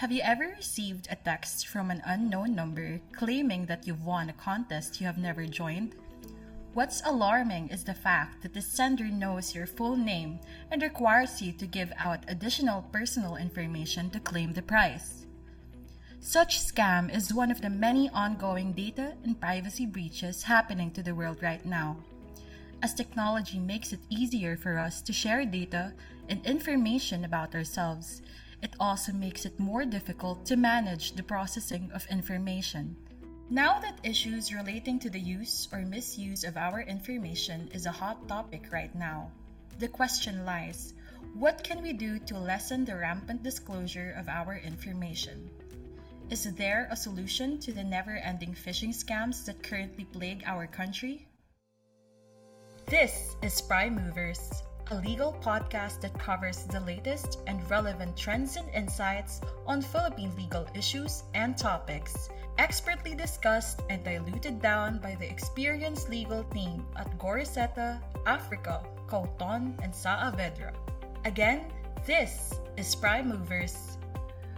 Have you ever received a text from an unknown number claiming that you've won a contest you have never joined? What's alarming is the fact that the sender knows your full name and requires you to give out additional personal information to claim the prize. Such scam is one of the many ongoing data and privacy breaches happening to the world right now. As technology makes it easier for us to share data and information about ourselves, it also makes it more difficult to manage the processing of information. Now that issues relating to the use or misuse of our information is a hot topic right now, the question lies what can we do to lessen the rampant disclosure of our information? Is there a solution to the never ending phishing scams that currently plague our country? This is Prime Movers, a legal podcast that covers the latest and relevant trends and insights on Philippine legal issues and topics, expertly discussed and diluted down by the experienced legal team at Gorriceta, Africa, Cauton, and Saavedra. Again, this is Prime Movers.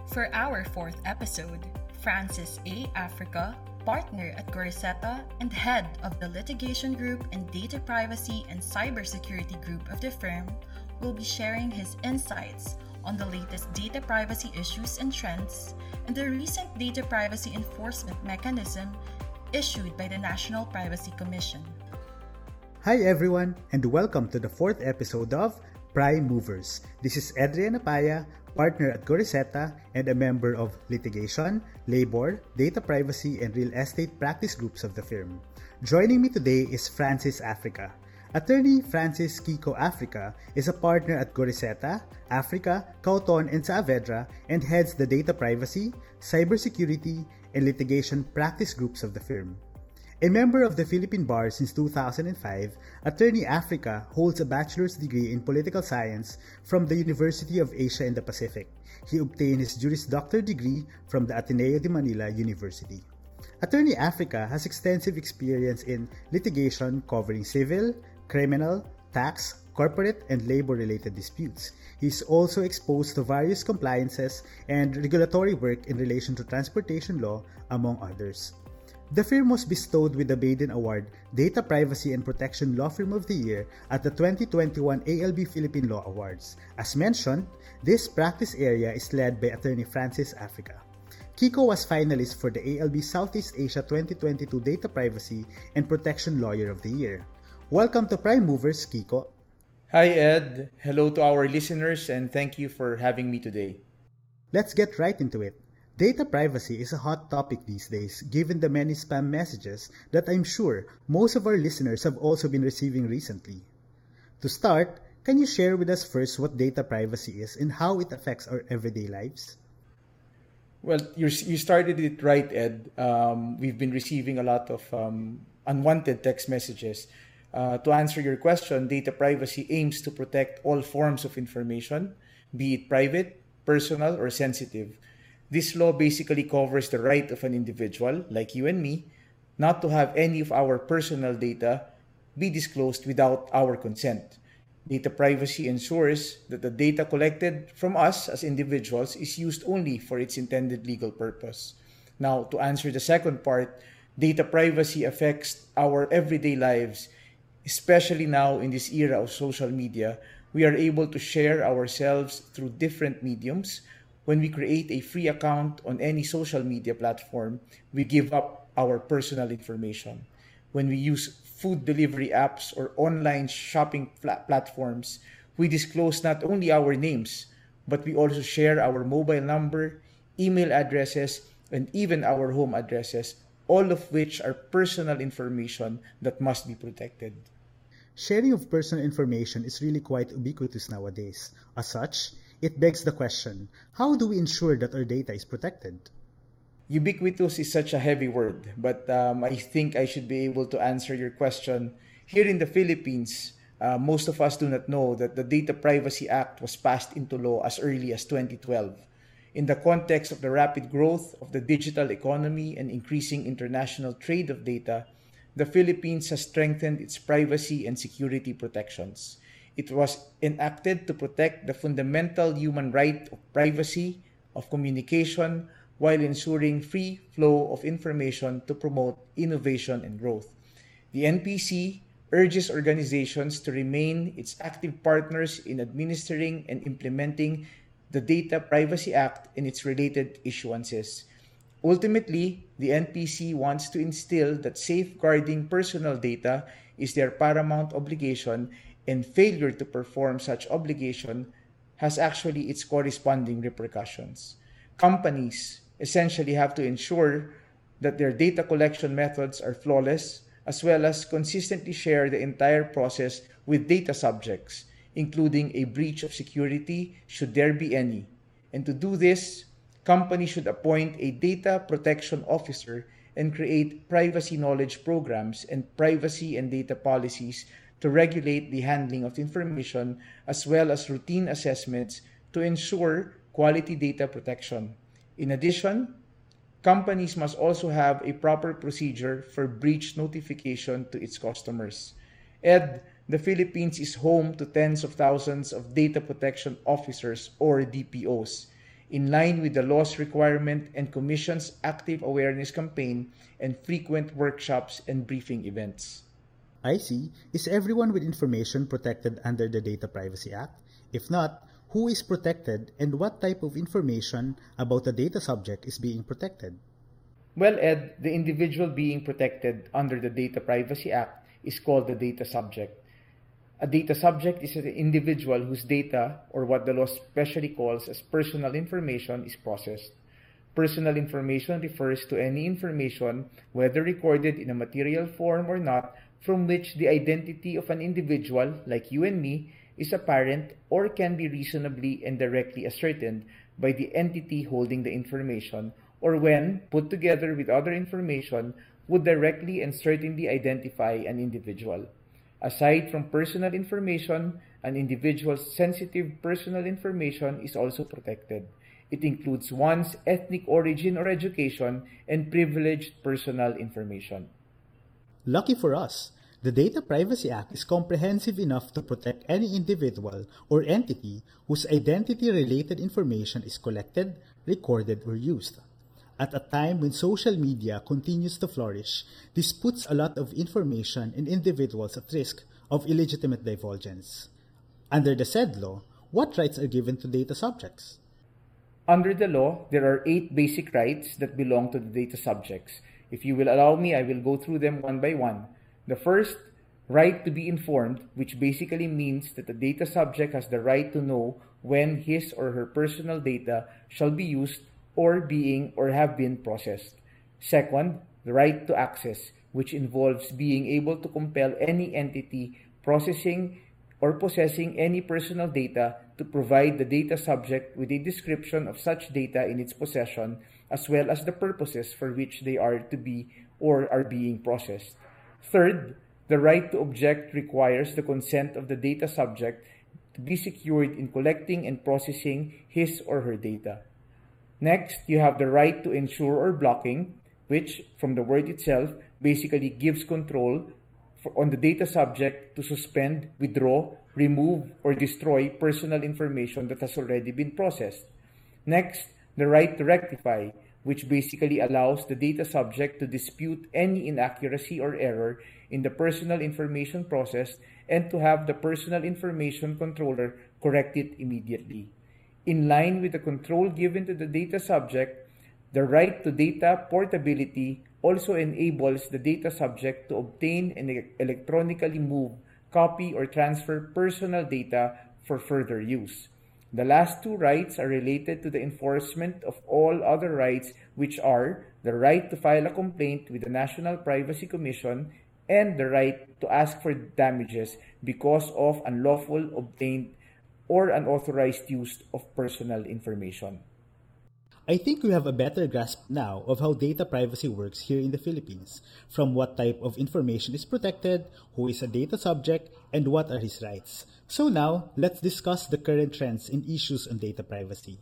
For our fourth episode, Francis A. Africa partner at Gorriceta and head of the litigation group and data privacy and cybersecurity group of the firm, will be sharing his insights on the latest data privacy issues and trends and the recent data privacy enforcement mechanism issued by the National Privacy Commission. Hi everyone and welcome to the fourth episode of Prime Movers. This is Adriana Apaya, partner at Gorriceta and a member of litigation, labor, data privacy, and real estate practice groups of the firm. Joining me today is Francis Africa. Attorney Francis Kiko Africa is a partner at Gorriceta, Africa, Cauton, and Saavedra and heads the data privacy, cybersecurity, and litigation practice groups of the firm. A member of the Philippine Bar since 2005, Attorney Africa holds a bachelor's degree in political science from the University of Asia and the Pacific. He obtained his Juris Doctor degree from the Ateneo de Manila University. Attorney Africa has extensive experience in litigation covering civil, criminal, tax, corporate, and labor related disputes. He is also exposed to various compliances and regulatory work in relation to transportation law, among others. The firm was bestowed with the Baden Award Data Privacy and Protection Law Firm of the Year at the 2021 ALB Philippine Law Awards. As mentioned, this practice area is led by attorney Francis Africa. Kiko was finalist for the ALB Southeast Asia 2022 Data Privacy and Protection Lawyer of the Year. Welcome to Prime Movers, Kiko. Hi, Ed. Hello to our listeners, and thank you for having me today. Let's get right into it. Data privacy is a hot topic these days, given the many spam messages that I'm sure most of our listeners have also been receiving recently. To start, can you share with us first what data privacy is and how it affects our everyday lives? Well, you started it right, Ed. Um, we've been receiving a lot of um, unwanted text messages. Uh, to answer your question, data privacy aims to protect all forms of information, be it private, personal, or sensitive this law basically covers the right of an individual, like you and me, not to have any of our personal data be disclosed without our consent. Data privacy ensures that the data collected from us as individuals is used only for its intended legal purpose. Now, to answer the second part, data privacy affects our everyday lives, especially now in this era of social media. We are able to share ourselves through different mediums when we create a free account on any social media platform, we give up our personal information. When we use food delivery apps or online shopping pl- platforms, we disclose not only our names, but we also share our mobile number, email addresses, and even our home addresses, all of which are personal information that must be protected. Sharing of personal information is really quite ubiquitous nowadays. As such, it begs the question how do we ensure that our data is protected? Ubiquitous is such a heavy word, but um, I think I should be able to answer your question. Here in the Philippines, uh, most of us do not know that the Data Privacy Act was passed into law as early as 2012. In the context of the rapid growth of the digital economy and increasing international trade of data, the Philippines has strengthened its privacy and security protections. It was enacted to protect the fundamental human right of privacy, of communication while ensuring free flow of information to promote innovation and growth. The NPC urges organizations to remain its active partners in administering and implementing the Data Privacy Act and its related issuances. Ultimately, the NPC wants to instill that safeguarding personal data is their paramount obligation, and failure to perform such obligation has actually its corresponding repercussions. Companies essentially have to ensure that their data collection methods are flawless, as well as consistently share the entire process with data subjects, including a breach of security should there be any. And to do this, companies should appoint a data protection officer and create privacy knowledge programs and privacy and data policies to regulate the handling of information as well as routine assessments to ensure quality data protection. In addition, companies must also have a proper procedure for breach notification to its customers. Ed, the Philippines is home to tens of thousands of data protection officers or DPOs in line with the law's requirement and Commission's active awareness campaign and frequent workshops and briefing events. I see. Is everyone with information protected under the Data Privacy Act? If not, who is protected and what type of information about the data subject is being protected? Well, Ed, the individual being protected under the Data Privacy Act is called the data subject. A data subject is an individual whose data, or what the law specially calls as personal information, is processed. Personal information refers to any information, whether recorded in a material form or not, from which the identity of an individual, like you and me, is apparent or can be reasonably and directly ascertained by the entity holding the information, or when, put together with other information, would directly and certainly identify an individual. Aside from personal information, an individual's sensitive personal information is also protected. It includes one's ethnic origin or education and privileged personal information. Lucky for us, the Data Privacy Act is comprehensive enough to protect any individual or entity whose identity related information is collected, recorded, or used. At a time when social media continues to flourish, this puts a lot of information and individuals at risk of illegitimate divulgence. Under the said law, what rights are given to data subjects? Under the law, there are eight basic rights that belong to the data subjects. If you will allow me, I will go through them one by one. The first, right to be informed, which basically means that the data subject has the right to know when his or her personal data shall be used or being or have been processed. Second, the right to access, which involves being able to compel any entity processing or possessing any personal data to provide the data subject with a description of such data in its possession as well as the purposes for which they are to be or are being processed. Third, the right to object requires the consent of the data subject to be secured in collecting and processing his or her data. Next, you have the right to erasure or blocking, which, from the word itself, basically gives control for, on the data subject to suspend, withdraw, remove, or destroy personal information that has already been processed. Next, the right to rectify, which basically allows the data subject to dispute any inaccuracy or error in the personal information process and to have the personal information controller correct it immediately in line with the control given to the data subject, the right to data portability also enables the data subject to obtain and electronically move, copy, or transfer personal data for further use. The last two rights are related to the enforcement of all other rights, which are the right to file a complaint with the National Privacy Commission and the right to ask for damages because of unlawful obtained or unauthorized use of personal information. I think we have a better grasp now of how data privacy works here in the Philippines, from what type of information is protected, who is a data subject, and what are his rights. So now, let's discuss the current trends and issues on data privacy.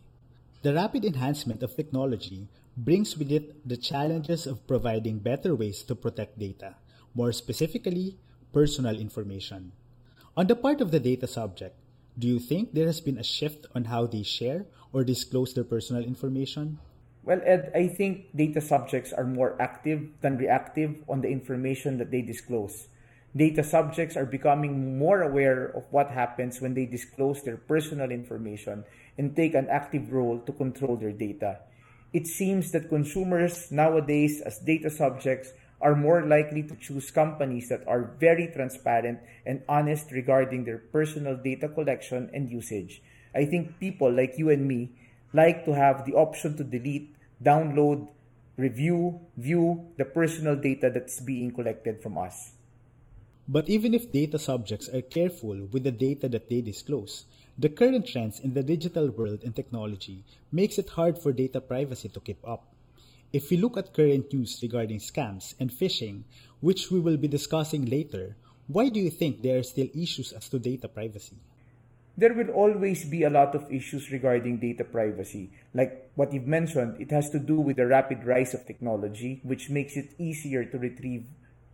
The rapid enhancement of technology brings with it the challenges of providing better ways to protect data, more specifically, personal information. On the part of the data subject, do you think there has been a shift on how they share or disclose their personal information? Well, Ed, I think data subjects are more active than reactive on the information that they disclose. Data subjects are becoming more aware of what happens when they disclose their personal information and take an active role to control their data. It seems that consumers nowadays, as data subjects, are more likely to choose companies that are very transparent and honest regarding their personal data collection and usage. I think people like you and me like to have the option to delete, download, review, view the personal data that's being collected from us. But even if data subjects are careful with the data that they disclose, the current trends in the digital world and technology makes it hard for data privacy to keep up. If we look at current news regarding scams and phishing, which we will be discussing later, why do you think there are still issues as to data privacy? There will always be a lot of issues regarding data privacy. Like what you've mentioned, it has to do with the rapid rise of technology, which makes it easier to retrieve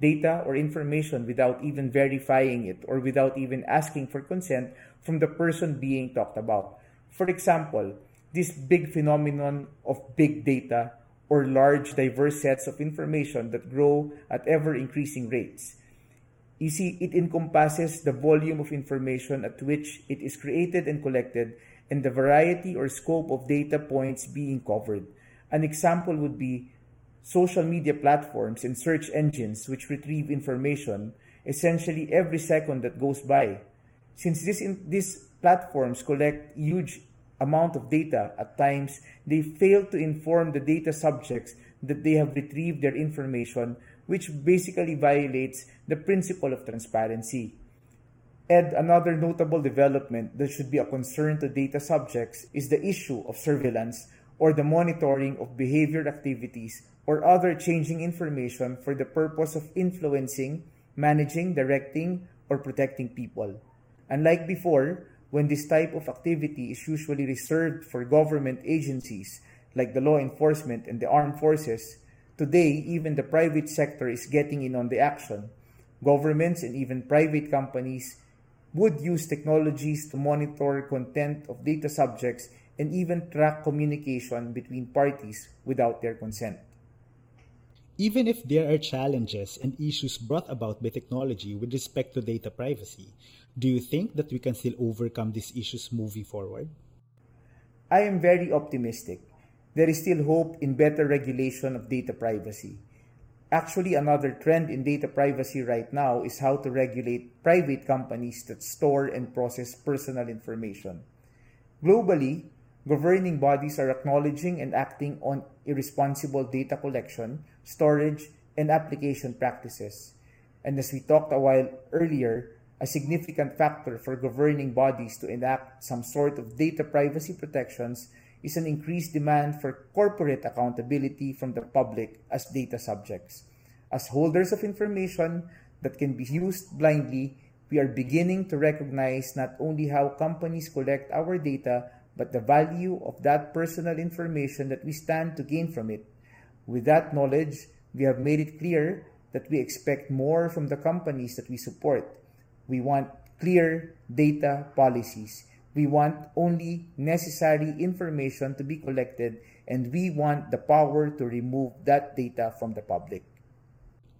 data or information without even verifying it or without even asking for consent from the person being talked about. For example, this big phenomenon of big data or large diverse sets of information that grow at ever increasing rates. You see, it encompasses the volume of information at which it is created and collected and the variety or scope of data points being covered. An example would be social media platforms and search engines which retrieve information essentially every second that goes by. Since this in, these platforms collect huge amount of data, at times they fail to inform the data subjects that they have retrieved their information, which basically violates the principle of transparency. And another notable development that should be a concern to data subjects is the issue of surveillance or the monitoring of behavior activities or other changing information for the purpose of influencing, managing, directing, or protecting people. Unlike before, when this type of activity is usually reserved for government agencies like the law enforcement and the armed forces, today even the private sector is getting in on the action. Governments and even private companies would use technologies to monitor content of data subjects and even track communication between parties without their consent. Even if there are challenges and issues brought about by technology with respect to data privacy, do you think that we can still overcome these issues moving forward? I am very optimistic. There is still hope in better regulation of data privacy. Actually, another trend in data privacy right now is how to regulate private companies that store and process personal information. Globally, governing bodies are acknowledging and acting on irresponsible data collection, storage, and application practices. And as we talked a while earlier, a significant factor for governing bodies to enact some sort of data privacy protections is an increased demand for corporate accountability from the public as data subjects. As holders of information that can be used blindly, we are beginning to recognize not only how companies collect our data, but the value of that personal information that we stand to gain from it. With that knowledge, we have made it clear that we expect more from the companies that we support we want clear data policies. We want only necessary information to be collected and we want the power to remove that data from the public.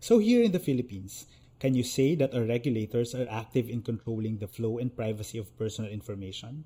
So, here in the Philippines, can you say that our regulators are active in controlling the flow and privacy of personal information?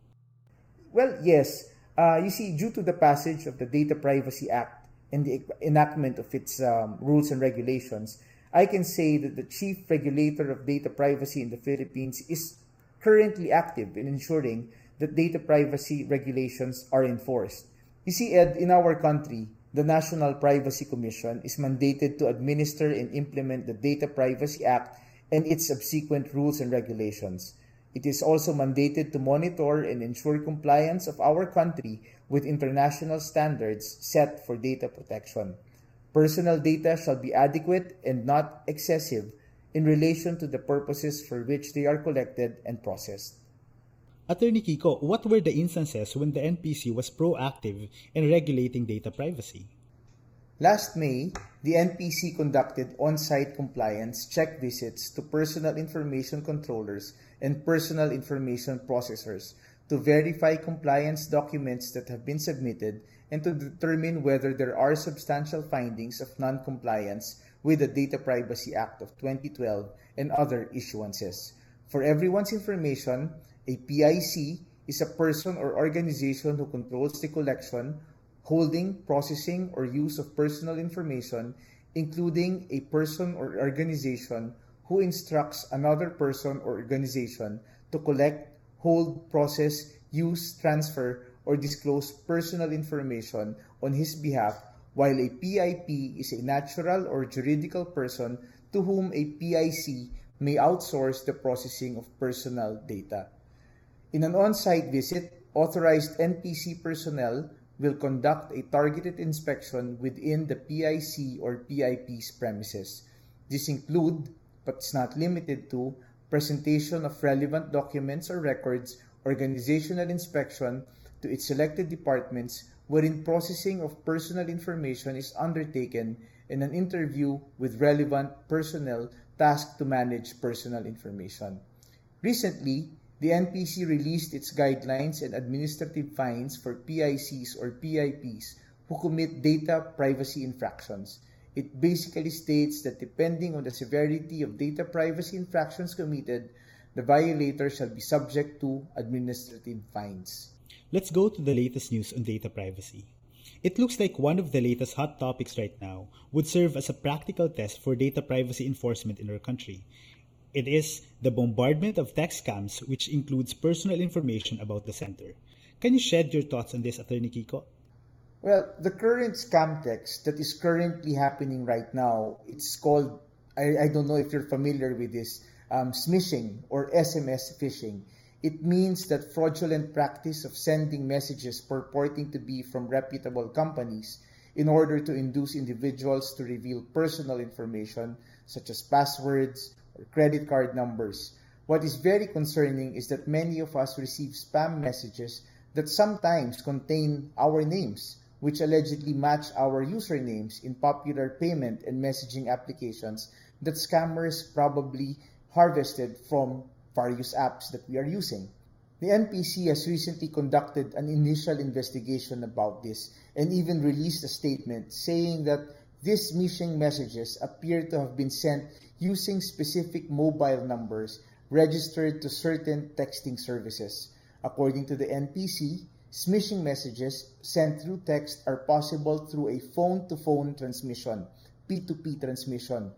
Well, yes. Uh, you see, due to the passage of the Data Privacy Act and the enactment of its um, rules and regulations, I can say that the chief regulator of data privacy in the Philippines is currently active in ensuring that data privacy regulations are enforced. You see, Ed, in our country, the National Privacy Commission is mandated to administer and implement the Data Privacy Act and its subsequent rules and regulations. It is also mandated to monitor and ensure compliance of our country with international standards set for data protection. Personal data shall be adequate and not excessive in relation to the purposes for which they are collected and processed. Attorney Kiko, what were the instances when the NPC was proactive in regulating data privacy? Last May, the NPC conducted on site compliance check visits to personal information controllers and personal information processors to verify compliance documents that have been submitted and to determine whether there are substantial findings of non-compliance with the Data Privacy Act of 2012 and other issuances. For everyone's information, a PIC is a person or organization who controls the collection, holding, processing, or use of personal information, including a person or organization who instructs another person or organization to collect, hold, process, use, transfer, or disclose personal information on his behalf, while a PIP is a natural or juridical person to whom a PIC may outsource the processing of personal data. In an on-site visit, authorized NPC personnel will conduct a targeted inspection within the PIC or PIP's premises. This include, but is not limited to, presentation of relevant documents or records, organizational inspection to its selected departments wherein processing of personal information is undertaken and an interview with relevant personnel tasked to manage personal information. Recently, the NPC released its guidelines and administrative fines for PICs or PIPs who commit data privacy infractions. It basically states that depending on the severity of data privacy infractions committed, the violator shall be subject to administrative fines. Let's go to the latest news on data privacy. It looks like one of the latest hot topics right now would serve as a practical test for data privacy enforcement in our country. It is the bombardment of text scams, which includes personal information about the center. Can you shed your thoughts on this, Attorney Kiko? Well, the current scam text that is currently happening right now, it's called, I, I don't know if you're familiar with this, um, smishing or SMS phishing. It means that fraudulent practice of sending messages purporting to be from reputable companies in order to induce individuals to reveal personal information such as passwords credit card numbers. What is very concerning is that many of us receive spam messages that sometimes contain our names which allegedly match our usernames in popular payment and messaging applications that scammers probably harvested from various apps that we are using. The NPC has recently conducted an initial investigation about this and even released a statement saying that these phishing messages appear to have been sent using specific mobile numbers registered to certain texting services. According to the NPC, Smishing messages sent through text are possible through a phone-to-phone transmission, P2P transmission.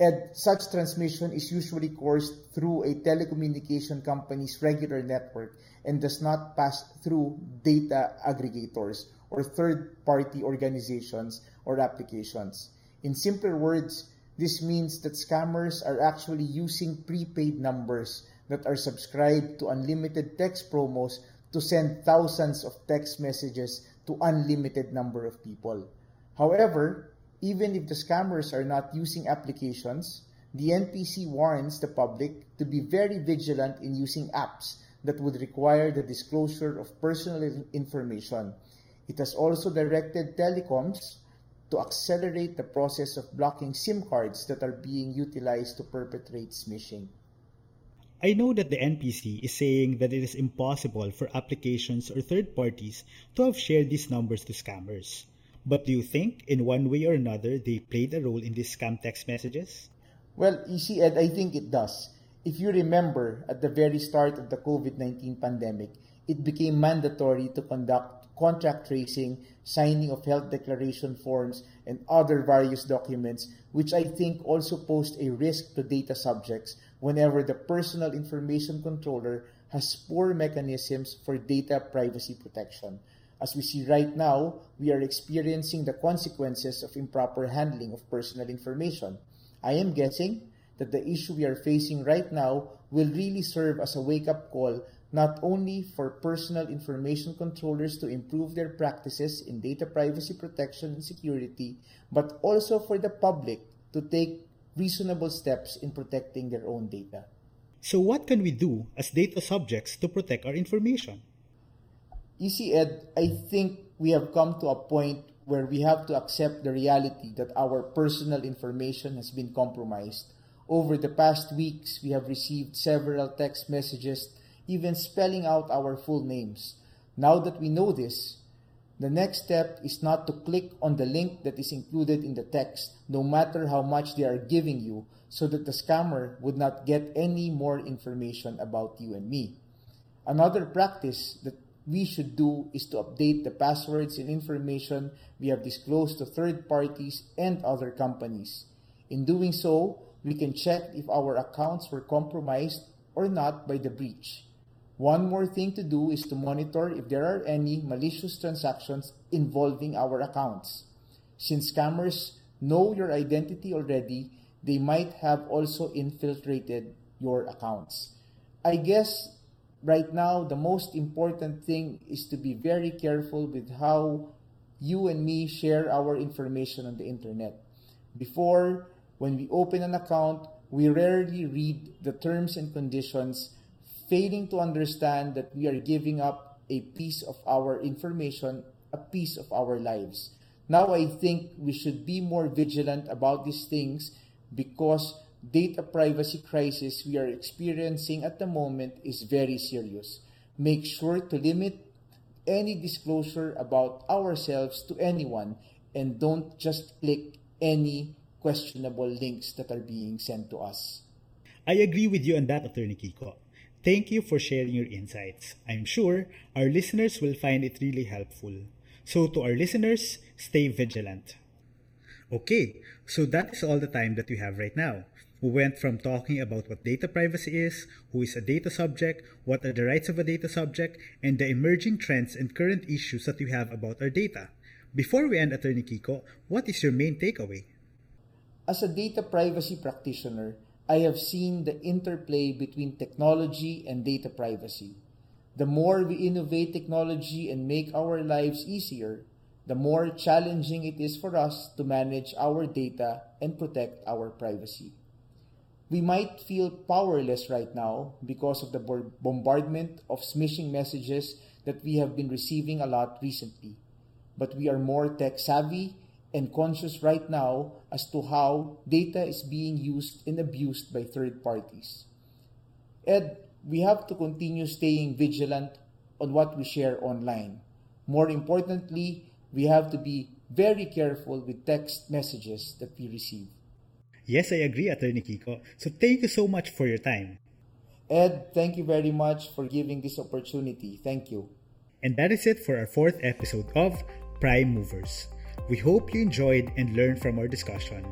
And such transmission is usually coursed through a telecommunication company's regular network and does not pass through data aggregators or third-party organizations or applications. In simpler words, this means that scammers are actually using prepaid numbers that are subscribed to unlimited text promos to send thousands of text messages to unlimited number of people. However, even if the scammers are not using applications, the NPC warns the public to be very vigilant in using apps that would require the disclosure of personal information. It has also directed telecoms to accelerate the process of blocking SIM cards that are being utilized to perpetrate smishing. I know that the NPC is saying that it is impossible for applications or third parties to have shared these numbers to scammers. But do you think, in one way or another, they played a role in these scam text messages? Well, you see, Ed, I think it does. If you remember, at the very start of the COVID 19 pandemic, it became mandatory to conduct contact tracing, signing of health declaration forms, and other various documents, which I think also posed a risk to data subjects whenever the personal information controller has poor mechanisms for data privacy protection. As we see right now, we are experiencing the consequences of improper handling of personal information. I am guessing that the issue we are facing right now will really serve as a wake up call not only for personal information controllers to improve their practices in data privacy protection and security, but also for the public to take reasonable steps in protecting their own data. So, what can we do as data subjects to protect our information? You see, Ed, I think we have come to a point where we have to accept the reality that our personal information has been compromised. Over the past weeks, we have received several text messages even spelling out our full names. Now that we know this, the next step is not to click on the link that is included in the text, no matter how much they are giving you, so that the scammer would not get any more information about you and me. Another practice that we should do is to update the passwords and information we have disclosed to third parties and other companies. In doing so, we can check if our accounts were compromised or not by the breach. One more thing to do is to monitor if there are any malicious transactions involving our accounts. Since scammers know your identity already, they might have also infiltrated your accounts. I guess right now, the most important thing is to be very careful with how you and me share our information on the internet. Before, when we open an account, we rarely read the terms and conditions, failing to understand that we are giving up a piece of our information, a piece of our lives. Now I think we should be more vigilant about these things because data privacy crisis we are experiencing at the moment is very serious. Make sure to limit any disclosure about ourselves to anyone and don't just click any questionable links that are being sent to us. I agree with you on that, Attorney Kiko. Thank you for sharing your insights. I'm sure our listeners will find it really helpful. So, to our listeners, stay vigilant. Okay, so that is all the time that we have right now. We went from talking about what data privacy is, who is a data subject, what are the rights of a data subject, and the emerging trends and current issues that we have about our data. Before we end, Attorney Kiko, what is your main takeaway? As a data privacy practitioner, I have seen the interplay between technology and data privacy. The more we innovate technology and make our lives easier, the more challenging it is for us to manage our data and protect our privacy. We might feel powerless right now because of the bombardment of smishing messages that we have been receiving a lot recently. But we are more tech savvy and conscious right now as to how data is being used and abused by third parties. Ed, we have to continue staying vigilant on what we share online. More importantly, we have to be very careful with text messages that we receive. Yes, I agree, Attorney Kiko. So thank you so much for your time. Ed, thank you very much for giving this opportunity. Thank you. And that is it for our fourth episode of Prime Movers. We hope you enjoyed and learned from our discussion.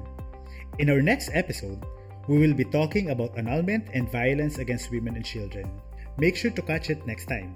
In our next episode, we will be talking about annulment and violence against women and children. Make sure to catch it next time.